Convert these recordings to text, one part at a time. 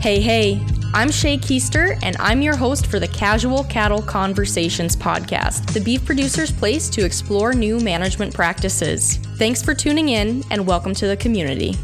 Hey, hey, I'm Shay Keister, and I'm your host for the Casual Cattle Conversations podcast, the beef producer's place to explore new management practices. Thanks for tuning in, and welcome to the community.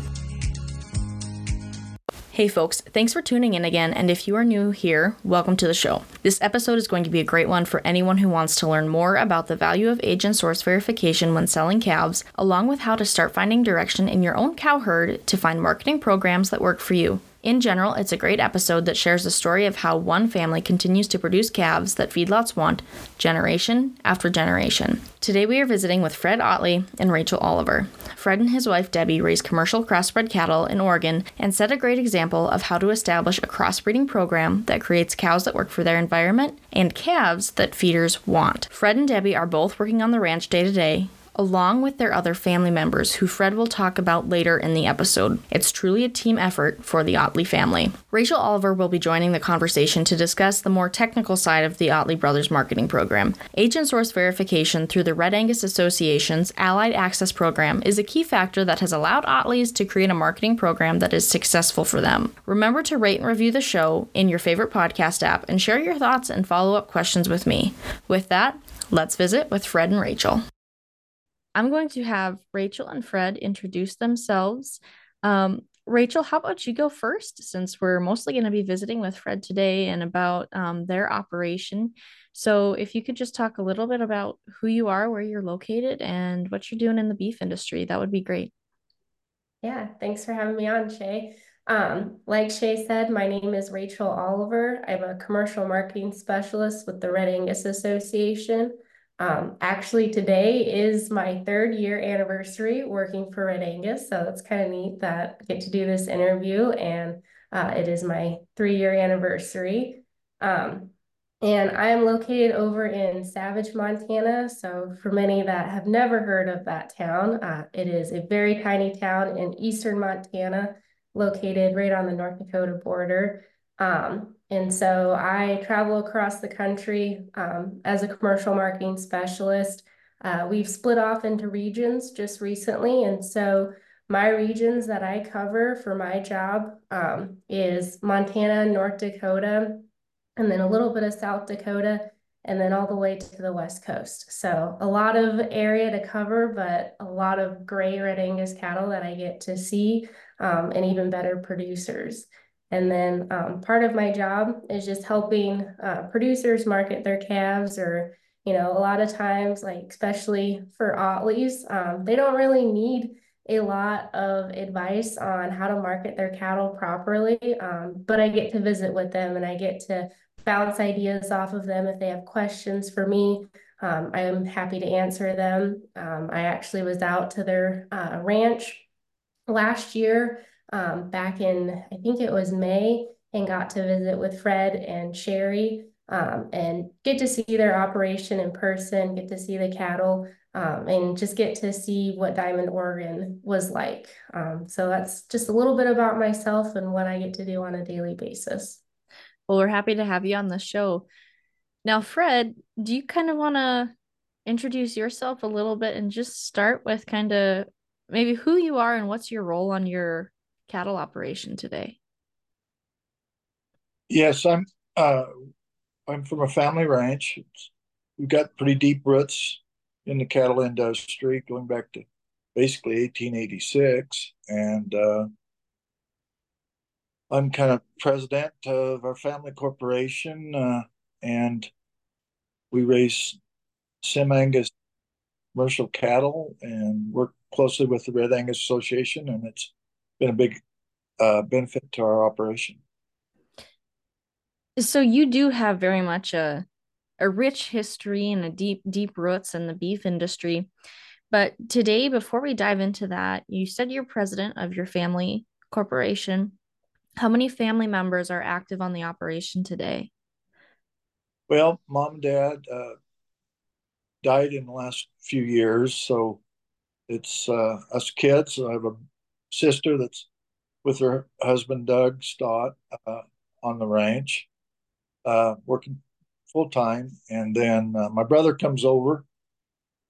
Hey folks, thanks for tuning in again, and if you are new here, welcome to the show. This episode is going to be a great one for anyone who wants to learn more about the value of age and source verification when selling calves, along with how to start finding direction in your own cow herd to find marketing programs that work for you. In general, it's a great episode that shares the story of how one family continues to produce calves that feedlots want, generation after generation. Today we are visiting with Fred Otley and Rachael Oliver. Fred and his wife Debbie raise commercial crossbred cattle in Oregon and set a great example of how to establish a crossbreeding program that creates cows that work for their environment and calves that feeders want. Fred and Debbie are both working on the ranch day to day, along with their other family members, who Fred will talk about later in the episode. It's truly a team effort for the Otley family. Rachael Oliver will be joining the conversation to discuss the more technical side of the Otley Brothers marketing program. Agent source verification through the Red Angus Association's Allied Access Program is a key factor that has allowed Otleys to create a marketing program that is successful for them. Remember to rate and review the show in your favorite podcast app and share your thoughts and follow up questions with me. With that, let's visit with Fred and Rachael. I'm going to have Rachael and Fred introduce themselves. Um, Rachael, how about you go first since we're mostly going to be visiting with Fred today and about um, their operation. So, if you could just talk a little bit about who you are, where you're located, and what you're doing in the beef industry, that would be great. Yeah, thanks for having me on, Shay. Um, like Shay said, my name is Rachael Oliver. I'm a commercial marketing specialist with the Red Angus Association. Um, actually, today is my third year anniversary working for Red Angus, so it's kind of neat that I get to do this interview, and uh, it is my three year anniversary. Um, and I am located over in Savage, Montana. So, for many that have never heard of that town, uh, it is a very tiny town in eastern Montana, located right on the North Dakota border. Um, and so I travel across the country um, as a commercial marketing specialist. Uh, we've split off into regions just recently. And so my regions that I cover for my job um, is Montana, North Dakota, and then a little bit of South Dakota, and then all the way to the West Coast. So a lot of area to cover, but a lot of gray red Angus cattle that I get to see um, and even better producers. And then um, part of my job is just helping uh, producers market their calves or, you know, a lot of times, like especially for Otleys, um, they don't really need a lot of advice on how to market their cattle properly. Um, but I get to visit with them and I get to bounce ideas off of them if they have questions for me. Um, I am happy to answer them. Um, I actually was out to their uh, ranch last year um, back in, I think it was May, and got to visit with Fred and Sherry um, and get to see their operation in person, get to see the cattle, um, and just get to see what Diamond, Oregon was like. Um, so that's just a little bit about myself and what I get to do on a daily basis. Well, we're happy to have you on the show. Now, Fred, do you kind of want to introduce yourself a little bit and just start with kind of maybe who you are and what's your role on your cattle operation today? Yes, I'm. Uh, I'm from a family ranch. We've got pretty deep roots in the cattle industry, going back to basically 1886, and uh, I'm kind of president of our family corporation, uh, and we raise Sim Angus commercial cattle and work closely with the Red Angus Association, and it's been a big uh, benefit to our operation. So you do have very much a a rich history and a deep deep roots in the beef industry. But today, before we dive into that, you said you're president of your family corporation. How many family members are active on the operation today? Well, mom and dad uh, died in the last few years, so it's uh, us kids. I have a sister that's with her husband Doug Stott uh, on the ranch, uh, working full time, and then uh, my brother comes over.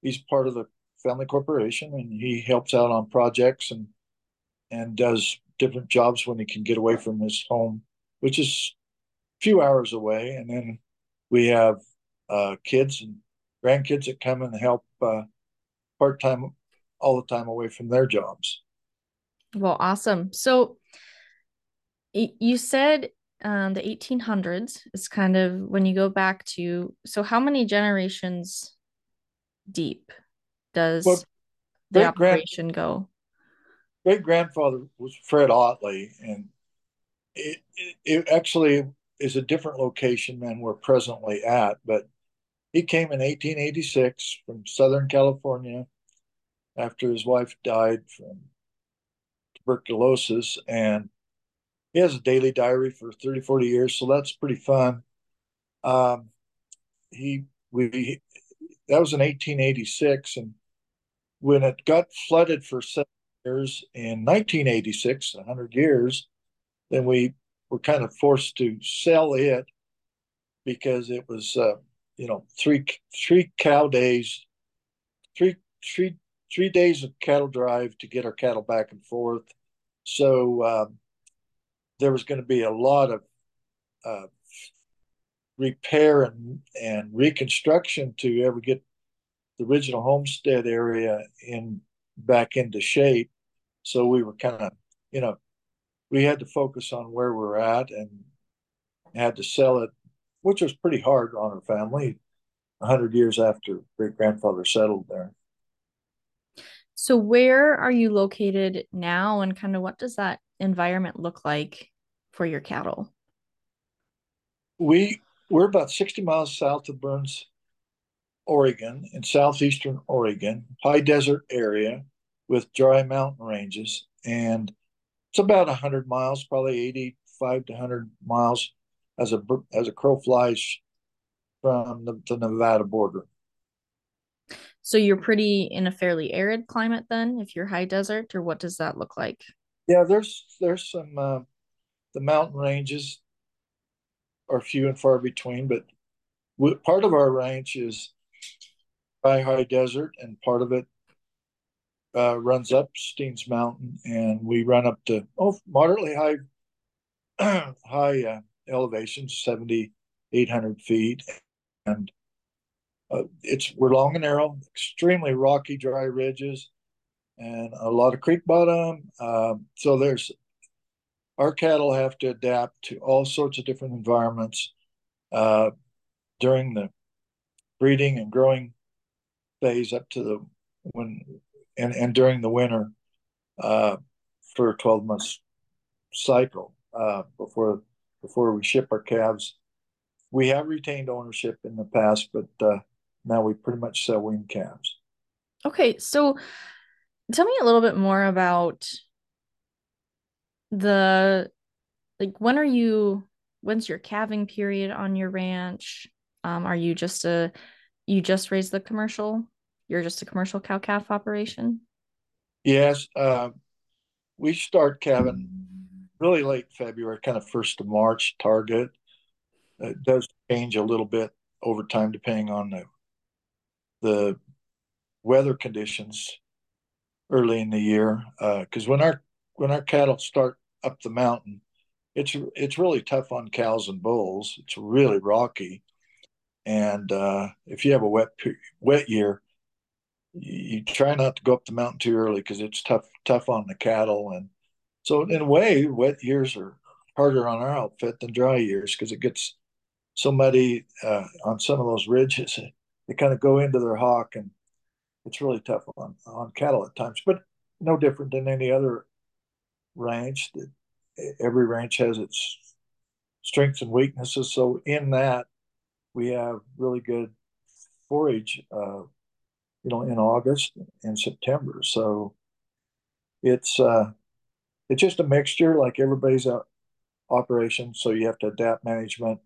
He's part of the family corporation, and he helps out on projects and and does different jobs when he can get away from his home which is a few hours away, and then we have uh, kids and grandkids that come and help uh, part time all the time away from their jobs. Well, awesome. So you said um, the 1800s is kind of when you go back to, so how many generations deep does well, the operation grand, go? Great grandfather was Fred Otley, and it, it, it actually is a different location than we're presently at, but he came in 1886 from Southern California after his wife died from tuberculosis. And he has a daily diary for 30, 40 years. So that's pretty fun. Um, he, we, that was in 1886. And when it got flooded for seven years in 1986, 100 years, then we were kind of forced to sell it because it was uh, you know three three cow days, three three three days of cattle drive to get our cattle back and forth. So um, there was going to be a lot of uh, repair and and reconstruction to ever get the original homestead area in back into shape. So we were kind of you know we had to focus on where we're at and had to sell it which was pretty hard on our family 100 years after great grandfather settled there. So, where are you located now, and kind of what does that environment look like for your cattle? We we're about 60 miles south of Burns, Oregon, in southeastern Oregon, high desert area with dry mountain ranges, and it's about 100 miles, probably 85 to 100 miles as a as a crow flies from the, the Nevada border. So you're pretty in a fairly arid climate then, if you're high desert, or what does that look like? Yeah, there's there's some uh, the mountain ranges are few and far between, but we, part of our ranch is high high desert, and part of it uh, runs up Steens Mountain, and we run up to oh moderately high high uh, elevations, 7,800 feet. And uh, it's we're long and narrow, extremely rocky, dry ridges, and a lot of creek bottom. Um, so there's our cattle have to adapt to all sorts of different environments uh, during the breeding and growing phase up to the when and, and during the winter uh, for a 12 months cycle uh, before before we ship our calves. We have retained ownership in the past, but uh, now we pretty much sell weaned calves. Okay, so tell me a little bit more about the like when are you when's your calving period on your ranch um are you just a you just raise the commercial you're just a commercial cow calf operation yes uh we start calving really late February, kind of first of March target. It does change a little bit over time depending on the the weather conditions early in the year. Because uh, when our when our cattle start up the mountain, it's it's really tough on cows and bulls. It's really rocky, and uh, if you have a wet wet year, you, try not to go up the mountain too early because it's tough tough on the cattle and so in a way, wet years are harder on our outfit than dry years because it gets so muddy uh, on some of those ridges. They kind of go into their hock, and it's really tough on on cattle at times. But no different than any other ranch. Every ranch has its strengths and weaknesses. So in that, we have really good forage. Uh, you know, in August and September. So it's uh, it's just a mixture like everybody's a operation. So you have to adapt management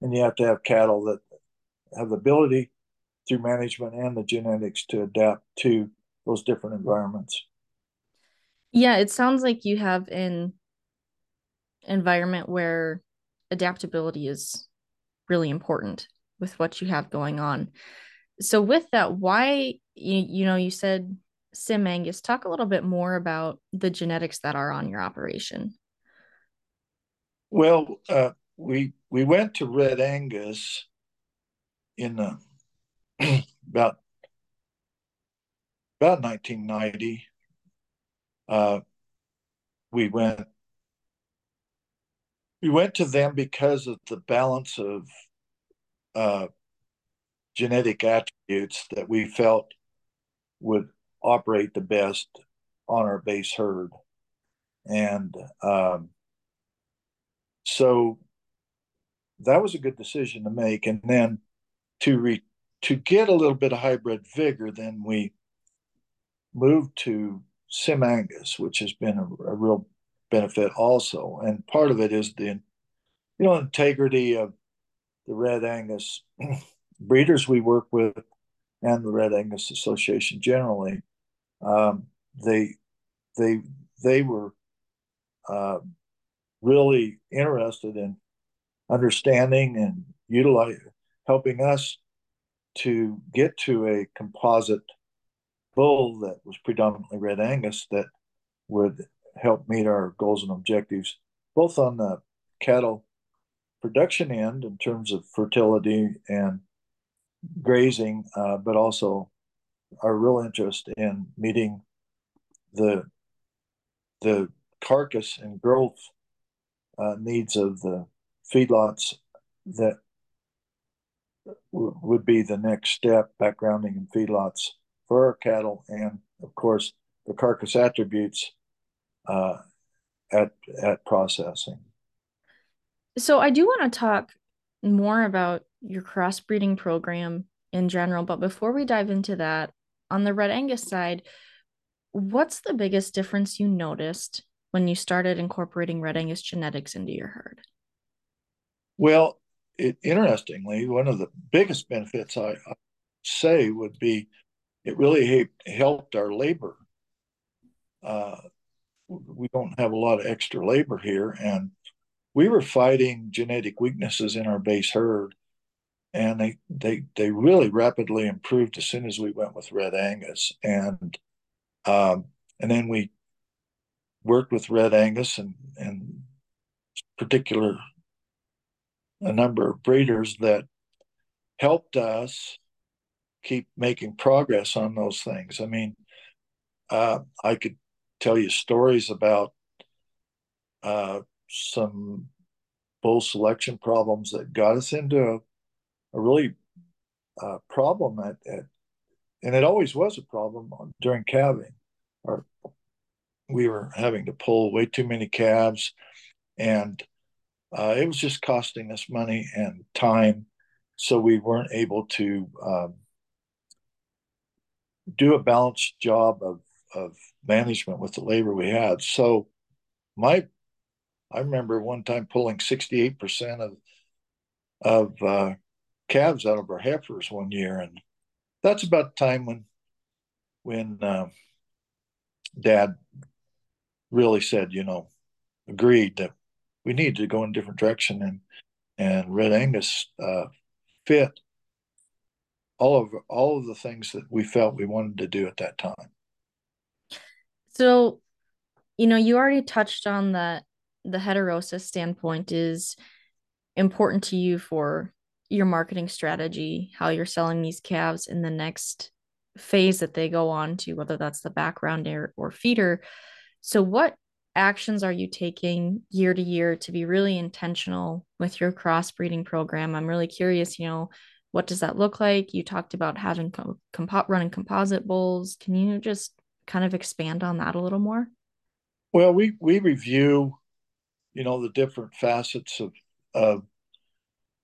and you have to have cattle that have the ability through management and the genetics to adapt to those different environments. Yeah, it sounds like you have an environment where adaptability is really important with what you have going on. So with that, why you, you know, you said Sim Angus, talk a little bit more about the genetics that are on your operation. Well, uh, we we went to Red Angus in the, about about 1990. Uh, we went we went to them because of the balance of uh, genetic attributes that we felt would operate the best on our base herd. And um, so that was a good decision to make. And then to re to get a little bit of hybrid vigor, then we moved to Sim Angus, which has been a, a real benefit also. And part of it is the you know integrity of the Red Angus breeders we work with and the Red Angus Association generally. Um, they they they were uh, really interested in understanding and utilize helping us to get to a composite bull that was predominantly red Angus that would help meet our goals and objectives, both on the cattle production end in terms of fertility and grazing, uh, but also our real interest in meeting the the carcass and growth uh, needs of the feedlots that would be the next step backgrounding in feedlots for our cattle and of course the carcass attributes uh, at at processing. So i do want to talk more about your crossbreeding program in general but before we dive into that on the red angus side what's the biggest difference you noticed when you started incorporating red angus genetics into your herd? Well it, interestingly one of the biggest benefits I, I say would be it really helped our labor. Uh, we don't have a lot of extra labor here and we were fighting genetic weaknesses in our base herd and they they they really rapidly improved as soon as we went with red angus. And um, and then we worked with red angus and and particular a number of breeders that helped us keep making progress on those things i mean uh, i could tell you stories about uh, some bull selection problems that got us into a, a really uh, problem at, at, and it always was a problem during calving. Or we were having to pull way too many calves, and uh, it was just costing us money and time. So we weren't able to um, do a balanced job of of management with the labor we had. So my I remember one time pulling 68% of of uh, calves out of our heifers one year, and that's about the time when when uh, Dad really said, you know, agreed that we need to go in a different direction, and and Red Angus uh, fit all of all of the things that we felt we wanted to do at that time. So, you know, you already touched on that the heterosis standpoint is important to you for your marketing strategy, how you're selling these calves in the next phase that they go on to, whether that's the background or, or feeder. So, what actions are you taking year to year to be really intentional with your crossbreeding program? I'm really curious, you know, what does that look like? You talked about having comp- running composite bulls. Can you just kind of expand on that a little more? Well, we we review you know the different facets of of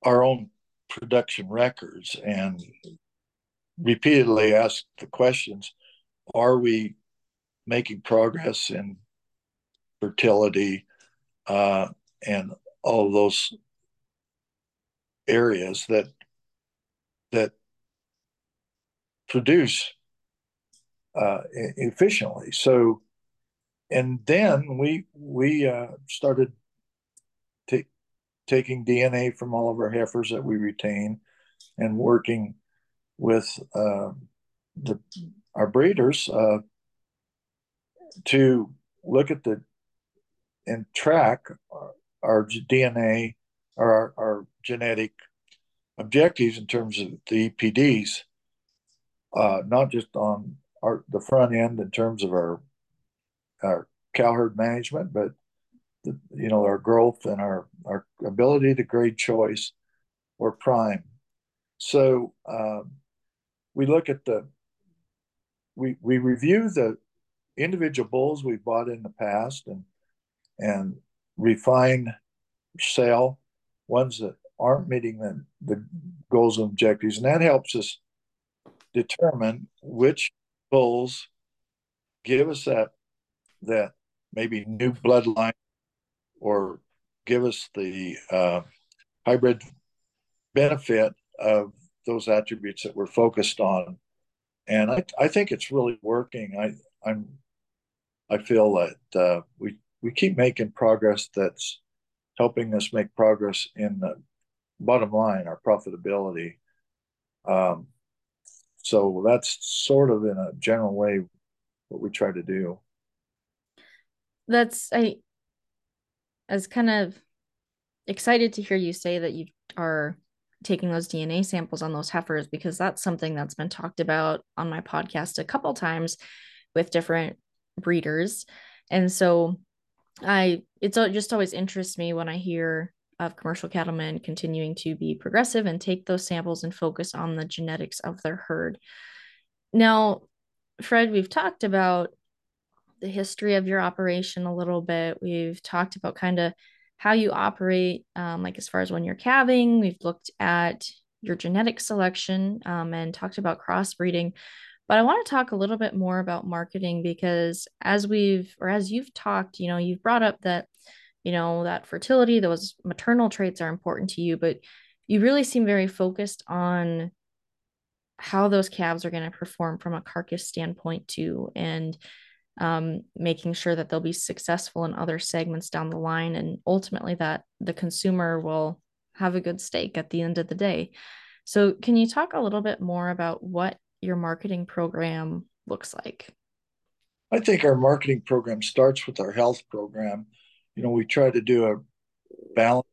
our own production records and repeatedly ask the questions are we making progress in fertility uh, and all those areas that that produce uh, efficiently. So and then we we uh, started taking DNA from all of our heifers that we retain and working with uh, the our breeders uh, to look at the and track our, our DNA or our, our genetic objectives in terms of the EPDs, uh, not just on our the front end in terms of our our cow herd management, but the, you know our growth and our our ability to grade choice or prime. So um, we look at the we we review the individual bulls we've bought in the past and and refine sell ones that aren't meeting the, the goals and objectives. And that helps us determine which bulls give us that that maybe new bloodline or give us the uh, hybrid benefit of those attributes that we're focused on. And I, I think it's really working. I I'm I feel that uh, we we keep making progress that's helping us make progress in the bottom line our profitability um, so that's sort of in a general way what we try to do that's i I was kind of excited to hear you say that you are taking those DNA samples on those heifers because that's something that's been talked about on my podcast a couple times with different breeders. And so I it's just always interests me when I hear of commercial cattlemen continuing to be progressive and take those samples and focus on the genetics of their herd. Now, Fred, we've talked about the history of your operation a little bit. We've talked about kind of how you operate, um, like as far as when you're calving. We've looked at your genetic selection um, and talked about crossbreeding. But I want to talk a little bit more about marketing because as we've, or as you've talked, you know, you've brought up that you know, that fertility, those maternal traits are important to you, but you really seem very focused on how those calves are going to perform from a carcass standpoint too and um, making sure that they'll be successful in other segments down the line and ultimately that the consumer will have a good steak at the end of the day. So can you talk a little bit more about what your marketing program looks like? I think our marketing program starts with our health program. You know, we try to do a balanced,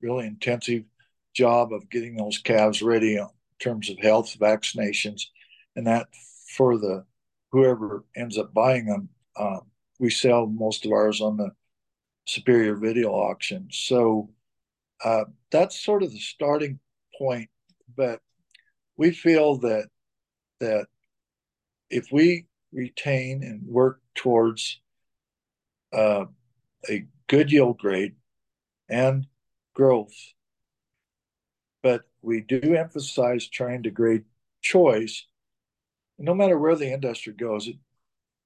really intensive job of getting those calves ready in terms of health vaccinations, and that for the whoever ends up buying them, um, we sell most of ours on the superior video auction. So uh, that's sort of the starting point, but we feel that that if we retain and work towards uh, a good yield grade and growth. But we do emphasize trying to grade choice. No matter where the industry goes, it,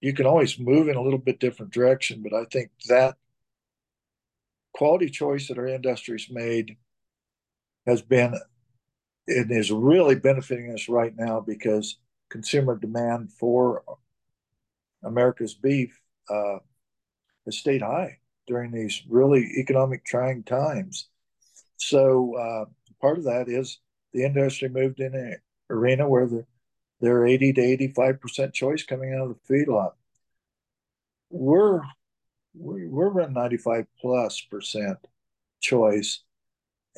you can always move in a little bit different direction. But I think that quality choice that our industry's made has been and is really benefiting us right now because consumer demand for America's beef uh, has stayed high during these really economic trying times. So uh, part of that is the industry moved in an arena where the, they're 80 to 85 percent choice coming out of the feedlot. We're we're running 95 plus percent choice,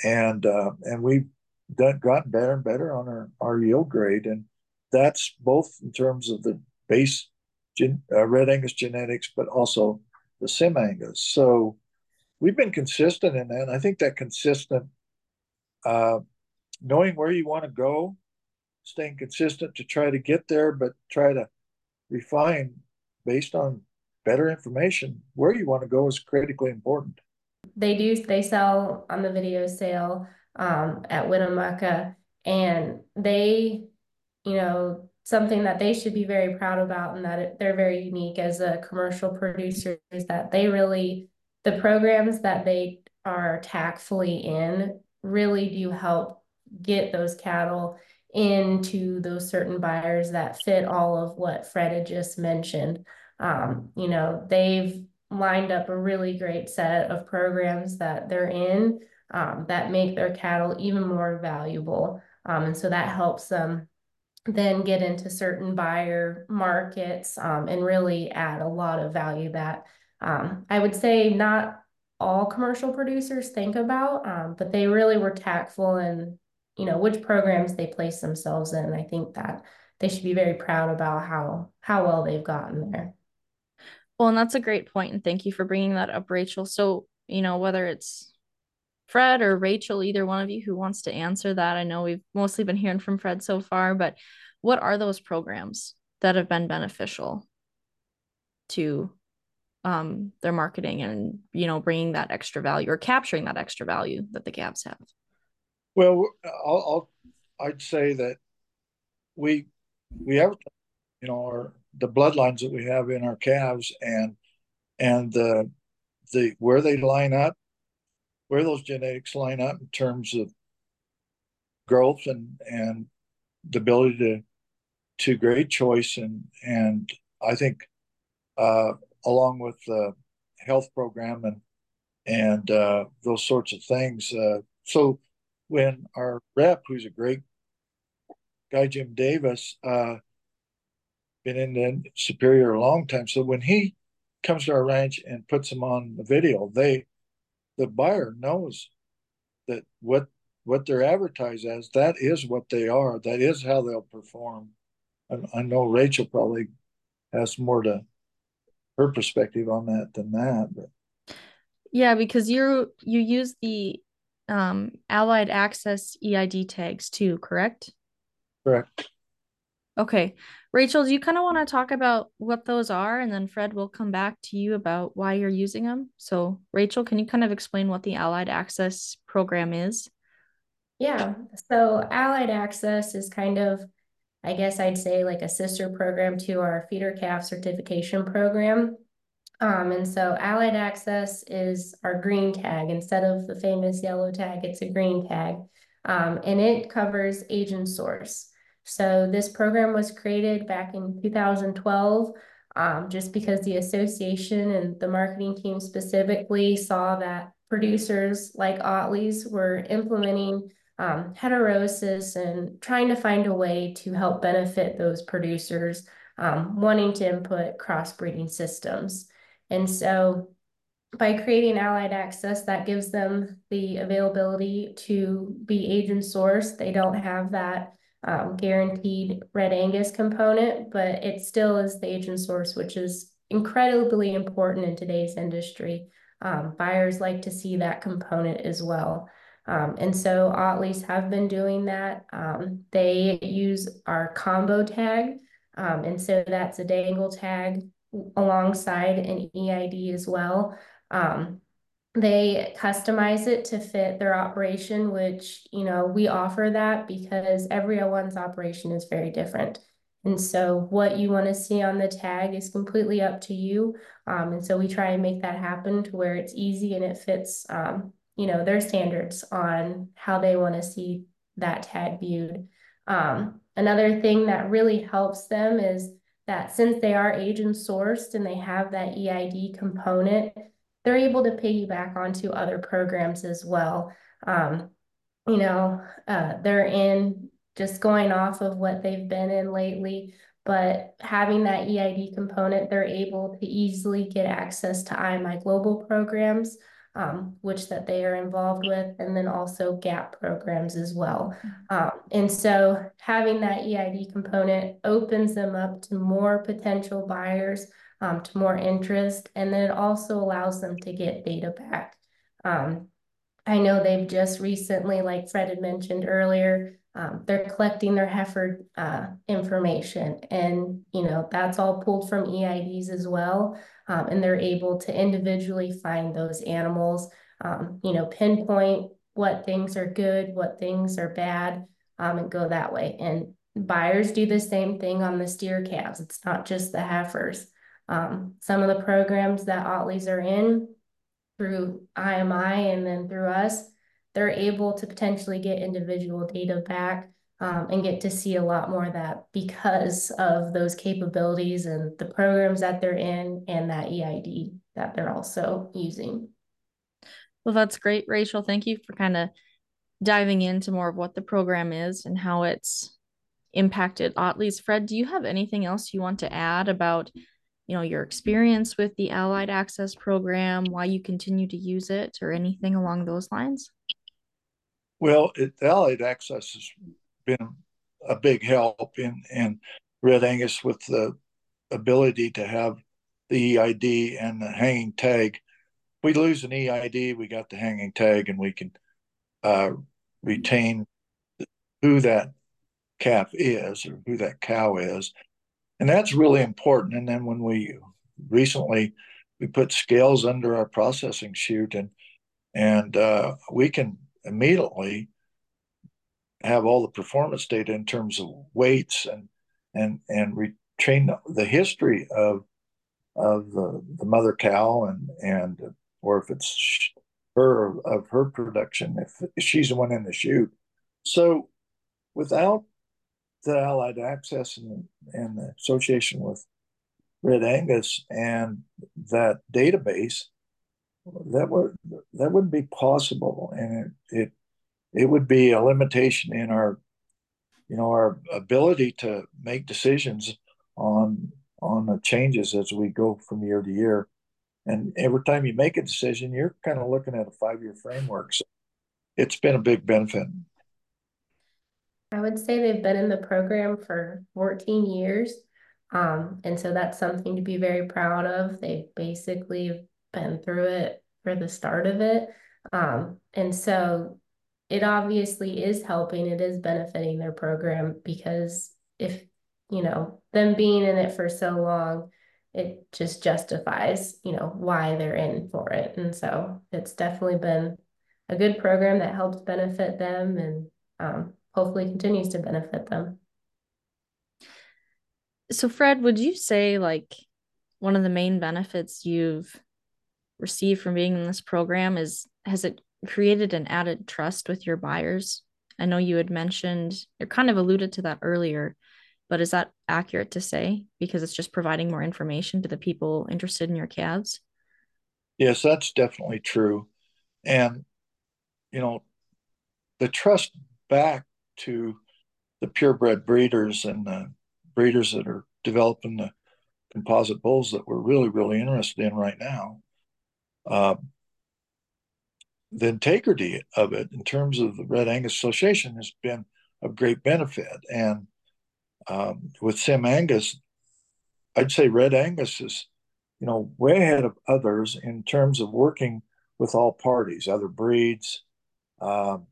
and uh, and we've done, gotten better and better on our, our yield grade, and that's both in terms of the base gen, uh, red Angus genetics, but also the sim Angus. So we've been consistent in that. I think that consistent, uh, knowing where you want to go, staying consistent to try to get there, but try to refine based on better information where you want to go is critically important. They do, they sell on the video sale um, at Winnemucca, and they, you know, something that they should be very proud about and that they're very unique as a commercial producer is that they really the programs that they are tactfully in really do help get those cattle into those certain buyers that fit all of what Fred had just mentioned. Um, you know, they've lined up a really great set of programs that they're in um, that make their cattle even more valuable. Um, and so that helps them then get into certain buyer markets um, and really add a lot of value that um, I would say not all commercial producers think about, um, but they really were tactful in, you know, which programs they place themselves in. I think that they should be very proud about how how well they've gotten there. Well, and that's a great point, and thank you for bringing that up, Rachael. So, you know, whether it's Fred or Rachael, either one of you who wants to answer that, I know we've mostly been hearing from Fred so far, but what are those programs that have been beneficial to um, their marketing and you know bringing that extra value or capturing that extra value that the calves have? Well, I'll, I'll I'd say that we we have you know our the bloodlines that we have in our calves and and the the where they line up where those genetics line up in terms of growth and and the ability to to grade choice and and I think uh, along with the health program and and uh, those sorts of things. Uh, so when our rep, who's a great guy, Jim Davis, uh, been in the Superior a long time. So when he comes to our ranch and puts them on the video, they the buyer knows that what what they're advertised as that is what they are. That is how they'll perform. I, I know Rachael probably has more to her perspective on that than that. But yeah, because you you use the um, Allied Access EID tags too, correct? Correct. Okay. Rachael, do you kind of want to talk about what those are? And then Fred will come back to you about why you're using them. So, Rachael, can you kind of explain what the Allied Access program is? Yeah. So, Allied Access is kind of I guess I'd say like a sister program to our feeder calf certification program. Um, and so Allied Access is our green tag. Instead of the famous yellow tag, it's a green tag. Um, and it covers agent source. So this program was created back in 2012 um, just because the association and the marketing team specifically saw that producers like Otley's were implementing um, heterosis and trying to find a way to help benefit those producers um, wanting to input crossbreeding systems. And so by creating allied access, that gives them the availability to be agent source. They don't have that um, guaranteed red Angus component, but it still is the agent source, which is incredibly important in today's industry. Um, buyers like to see that component as well. Um, and so Otley's have been doing that. Um, they use our combo tag. Um, and so that's a dangle tag alongside an EID as well. Um, they customize it to fit their operation, which, you know, we offer that because everyone's operation is very different. And so what you want to see on the tag is completely up to you. Um, and so we try and make that happen to where it's easy and it fits um, you know, their standards on how they want to see that tag viewed. Um, another thing that really helps them is that since they are agent sourced and they have that EID component, they're able to piggyback onto other programs as well. Um, you know, uh, they're in just going off of what they've been in lately, but having that EID component, they're able to easily get access to IMI global programs um, which that they are involved with, and then also GAP programs as well. Um, and so having that EID component opens them up to more potential buyers, um, to more interest, and then it also allows them to get data back. Um, I know they've just recently, like Fred had mentioned earlier, um, they're collecting their heifer uh, information and you know that's all pulled from EIDs as well um, and they're able to individually find those animals, um, you know, pinpoint what things are good, what things are bad, um, and go that way. And buyers do the same thing on the steer calves. It's not just the heifers. Um, some of the programs that Otley's are in through IMI and then through us, they're able to potentially get individual data back um, and get to see a lot more of that because of those capabilities and the programs that they're in and that EID that they're also using. Well, that's great, Rachael. Thank you for kind of diving into more of what the program is and how it's impacted Otley's. Fred, do you have anything else you want to add about you know, your experience with the Allied Access program, why you continue to use it, or anything along those lines? Well, it, Allied Access has been a big help in in Red Angus with the ability to have the EID and the hanging tag. We lose an EID, we got the hanging tag, and we can uh, retain who that calf is or who that cow is, and that's really important. And then when we recently we put scales under our processing chute, and and uh, we can immediately have all the performance data in terms of weights and and and retrain the history of of the, the mother cow and and or if it's her of her production if she's the one in the chute so without the allied access and, and the association with red angus and that database that would that wouldn't be possible. And it, it it would be a limitation in our you know our ability to make decisions on on the changes as we go from year to year. And every time you make a decision you're kind of looking at a five year framework. So it's been a big benefit i would say they've been in the program for 14 years. Um, and so that's something to be very proud of. They've basically been through it for the start of it. Um, and so it obviously is helping, it is benefiting their program because if, you know, them being in it for so long, it just justifies, you know, why they're in for it. And so it's definitely been a good program that helps benefit them and um, hopefully continues to benefit them. So, Fred, would you say like one of the main benefits you've received from being in this program is has it created an added trust with your buyers? I know you had mentioned, you're kind of alluded to that earlier, but is that accurate to say because it's just providing more information to the people interested in your calves? Yes, that's definitely true. And, you know, the trust back to the purebred breeders and the breeders that are developing the composite bulls that we're really, really interested in right now. Uh, the integrity of it in terms of the Red Angus Association has been of great benefit. And um, with Sim Angus, I'd say Red Angus is, you know, way ahead of others in terms of working with all parties, other breeds, um,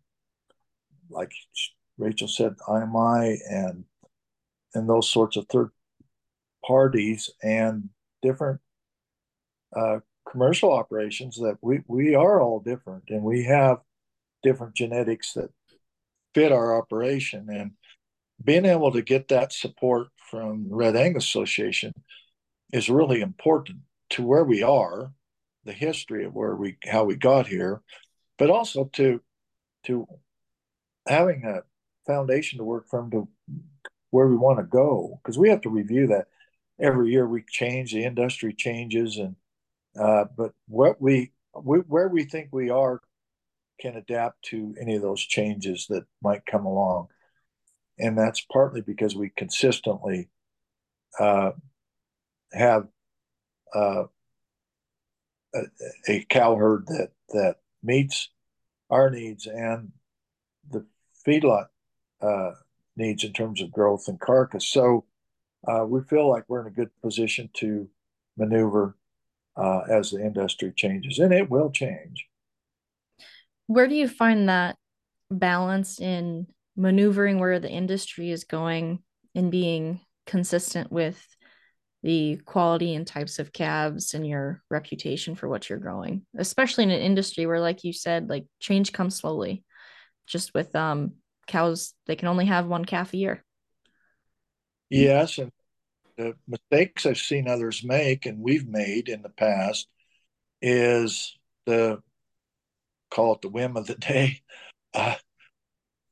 like Rachael said, i IMI and and those sorts of third parties and different uh, commercial operations that we we are all different and we have different genetics that fit our operation and being able to get that support from Red Angus Association is really important to where we are, the history of where we how we got here, but also to to having a foundation to work from to where we want to go because we have to review that every year we change the industry changes and uh, but what we, we where we think we are can adapt to any of those changes that might come along, and that's partly because we consistently uh, have uh, a, a cow herd that that meets our needs and the feedlot uh, needs in terms of growth and carcass. So uh, we feel like we're in a good position to maneuver uh, as the industry changes, and it will change. Where do you find that balance in maneuvering where the industry is going and being consistent with the quality and types of calves and your reputation for what you're growing, especially in an industry where, like you said, like change comes slowly. Just with um cows, they can only have one calf a year. Yes, and the mistakes I've seen others make and we've made in the past is the call it the whim of the day. Uh,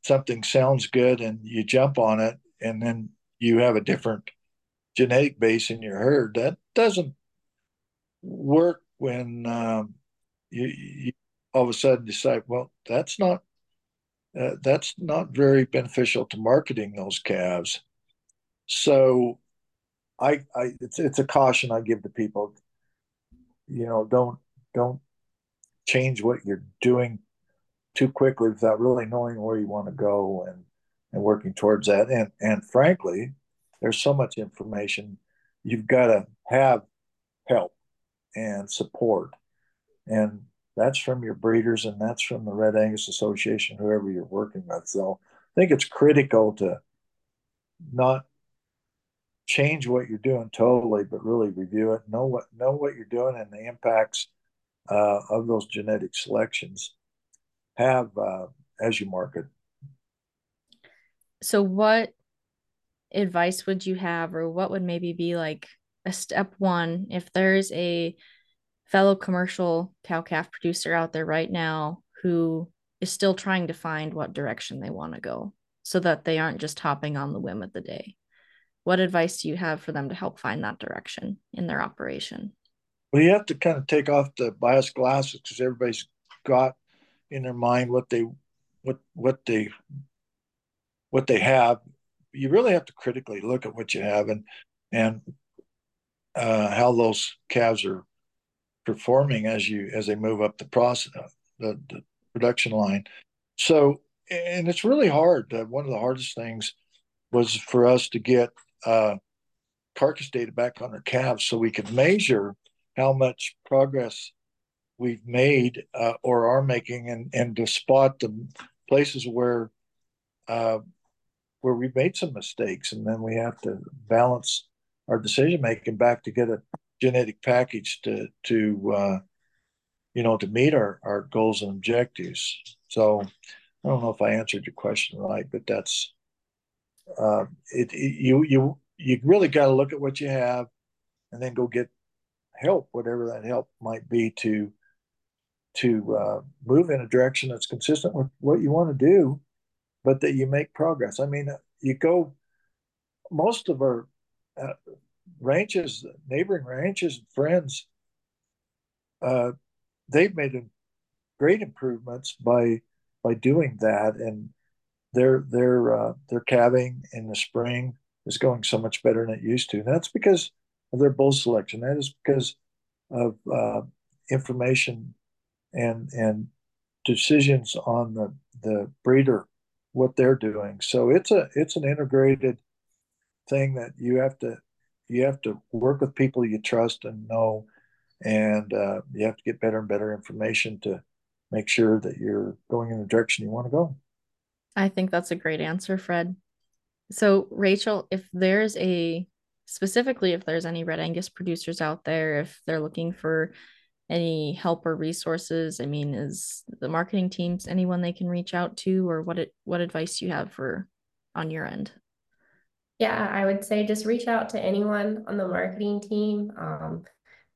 something sounds good and you jump on it, and then you have a different genetic base in your herd. That doesn't work when um, you, you, all of a sudden decide, well, that's not uh, that's not very beneficial to marketing those calves. So I, I, it's it's a caution I give to people. You know, don't don't change what you're doing too quickly without really knowing where you want to go and and working towards that. And and frankly, there's so much information. You've got to have help and support, and that's from your breeders and that's from the Red Angus Association, whoever you're working with. So I think it's critical to not change what you're doing totally, but really review it, know what know what you're doing and the impacts uh, of those genetic selections have uh, as you market. So, what advice would you have, or what would maybe be like a step one if there's a fellow commercial cow calf producer out there right now who is still trying to find what direction they want to go so that they aren't just hopping on the whim of the day? What advice do you have for them to help find that direction in their operation? Well, you have to kind of take off the bias glasses because everybody's got in their mind what they what what they what they have. You really have to critically look at what you have and and uh, how those calves are performing as you as they move up the process the, the production line. So and it's really hard. Uh, one of the hardest things was for us to get uh, carcass data back on our calves so we could measure how much progress we've made uh, or are making and, and to spot the places where uh, where we've made some mistakes and then we have to balance our decision making back to get a genetic package to to uh, you know to meet our, our goals and objectives so i don't know if i answered your question right but that's uh, it, it you you you really got to look at what you have and then go get help, whatever that help might be to to uh, move in a direction that's consistent with what you want to do, but that you make progress. I mean, you go. Most of our uh, ranches, neighboring ranches, and friends, uh, they've made great improvements by by doing that, and their their uh, their calving in the spring is going so much better than it used to. And that's because of their bull selection. That is because of uh, information and and decisions on the the breeder what they're doing. So it's a it's an integrated thing that you have to you have to work with people you trust and know, and uh, you have to get better and better information to make sure that you're going in the direction you want to go. I think that's a great answer, Fred. So, Rachael, if there's a specifically if there's any red angus producers out there if they're looking for any help or resources i mean is the marketing teams anyone they can reach out to or what it what advice do you have for on your end yeah i would say just reach out to anyone on the marketing team um,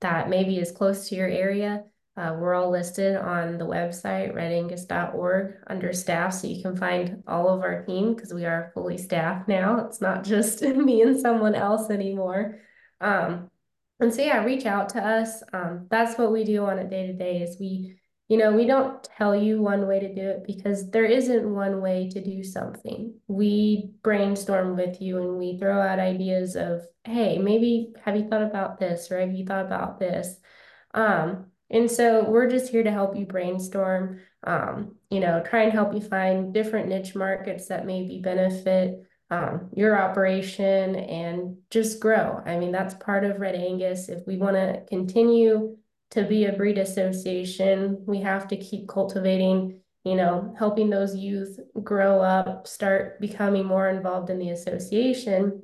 that maybe is close to your area uh, we're all listed on the website, redangus.org, under staff, so you can find all of our team because we are fully staffed now. It's not just me and someone else anymore. Um, and so, yeah, reach out to us. Um, that's what we do on a day to day. Is we, you know, we don't tell you one way to do it because there isn't one way to do something. We brainstorm with you and we throw out ideas of, hey, maybe have you thought about this or have you thought about this? Um, and so we're just here to help you brainstorm, um, you know, try and help you find different niche markets that maybe benefit um, your operation and just grow. I mean, that's part of Red Angus. If we want to continue to be a breed association, we have to keep cultivating, you know, helping those youth grow up, start becoming more involved in the association.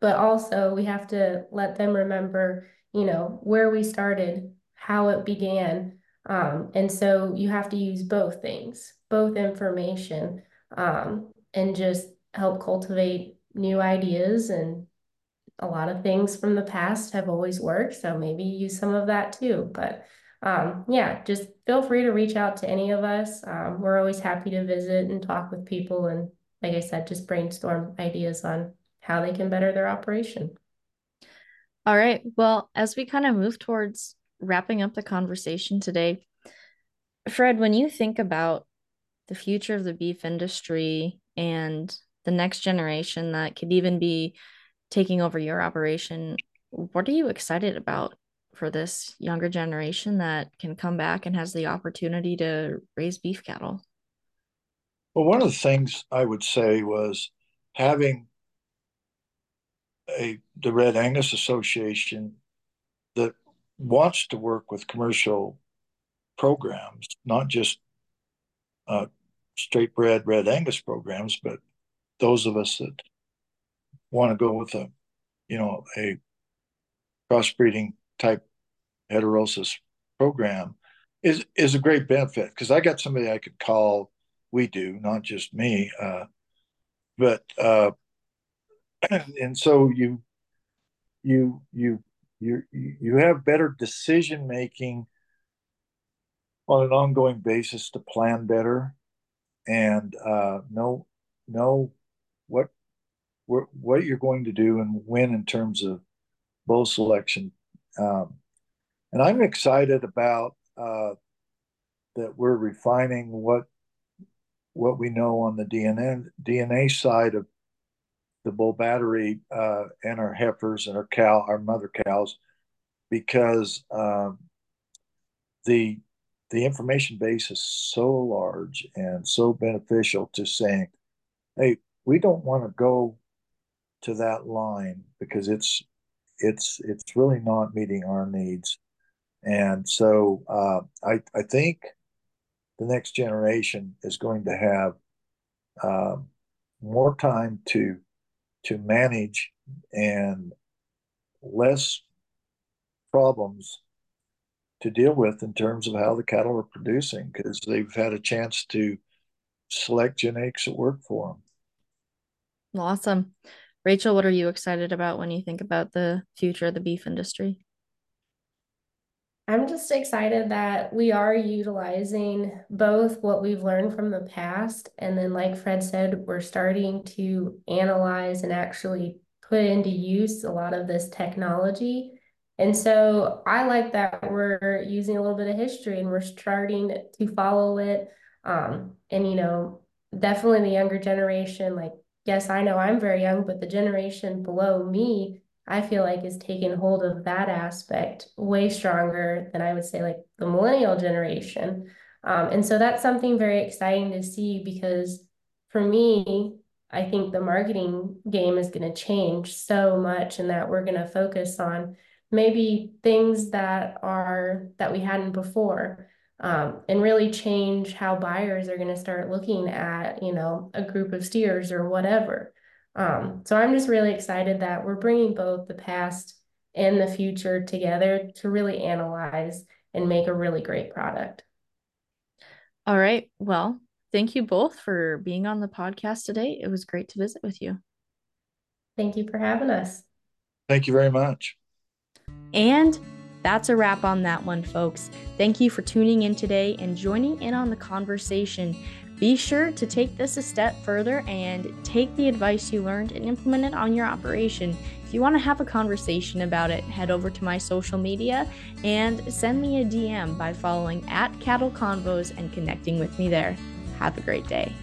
But also, we have to let them remember, you know, where we started how it began. Um, and so you have to use both things, both information, um, and just help cultivate new ideas. And a lot of things from the past have always worked. So maybe use some of that too. But um, yeah, just feel free to reach out to any of us. Um, we're always happy to visit and talk with people. And like I said, just brainstorm ideas on how they can better their operation. All right. Well, as we kind of move towards wrapping up the conversation today, Fred, when you think about the future of the beef industry and the next generation that could even be taking over your operation, what are you excited about for this younger generation that can come back and has the opportunity to raise beef cattle? Well, one of the things I would say was having a the Red Angus Association that wants to work with commercial programs, not just uh, straight bred Red Angus programs, but those of us that want to go with a, you know, a crossbreeding type heterosis program is is a great benefit because I got somebody I could call. We do, not just me, uh, but uh, and so you you you you you have better decision making on an ongoing basis to plan better and uh, know what what you're going to do and when in terms of bull selection. Um, and I'm excited about uh, that we're refining what what we know on the DNA DNA side of the bull battery uh, and our heifers and our cow, our mother cows, because um, the the information base is so large and so beneficial to saying, hey, we don't want to go to that line because it's it's it's really not meeting our needs. And so uh, I I think the next generation is going to have uh, more time to to manage and less problems to deal with in terms of how the cattle are producing because they've had a chance to select genetics that work for them. Awesome. Rachael, what are you excited about when you think about the future of the beef industry? I'm just excited that we are utilizing both what we've learned from the past. And then, like Fred said, we're starting to analyze and actually put into use a lot of this technology. And so I like that we're using a little bit of history and we're starting to follow it. Um, and, you know, definitely the younger generation, like, yes, I know I'm very young, but the generation below me I feel like is taking hold of that aspect way stronger than I would say like the millennial generation. Um, and so that's something very exciting to see because for me, I think the marketing game is going to change so much and that we're going to focus on maybe things that are that we hadn't before um, and really change how buyers are going to start looking at you know a group of steers or whatever um, so I'm just really excited that we're bringing both the past and the future together to really analyze and make a really great product. All right. Well, thank you both for being on the podcast today. It was great to visit with you. Thank you for having us. Thank you very much. And that's a wrap on that one, folks. Thank you for tuning in today and joining in on the conversation. Be sure to take this a step further and take the advice you learned and implement it on your operation. If you want to have a conversation about it, head over to my social media and send me a DM by following at Cattle Convos and connecting with me there. Have a great day.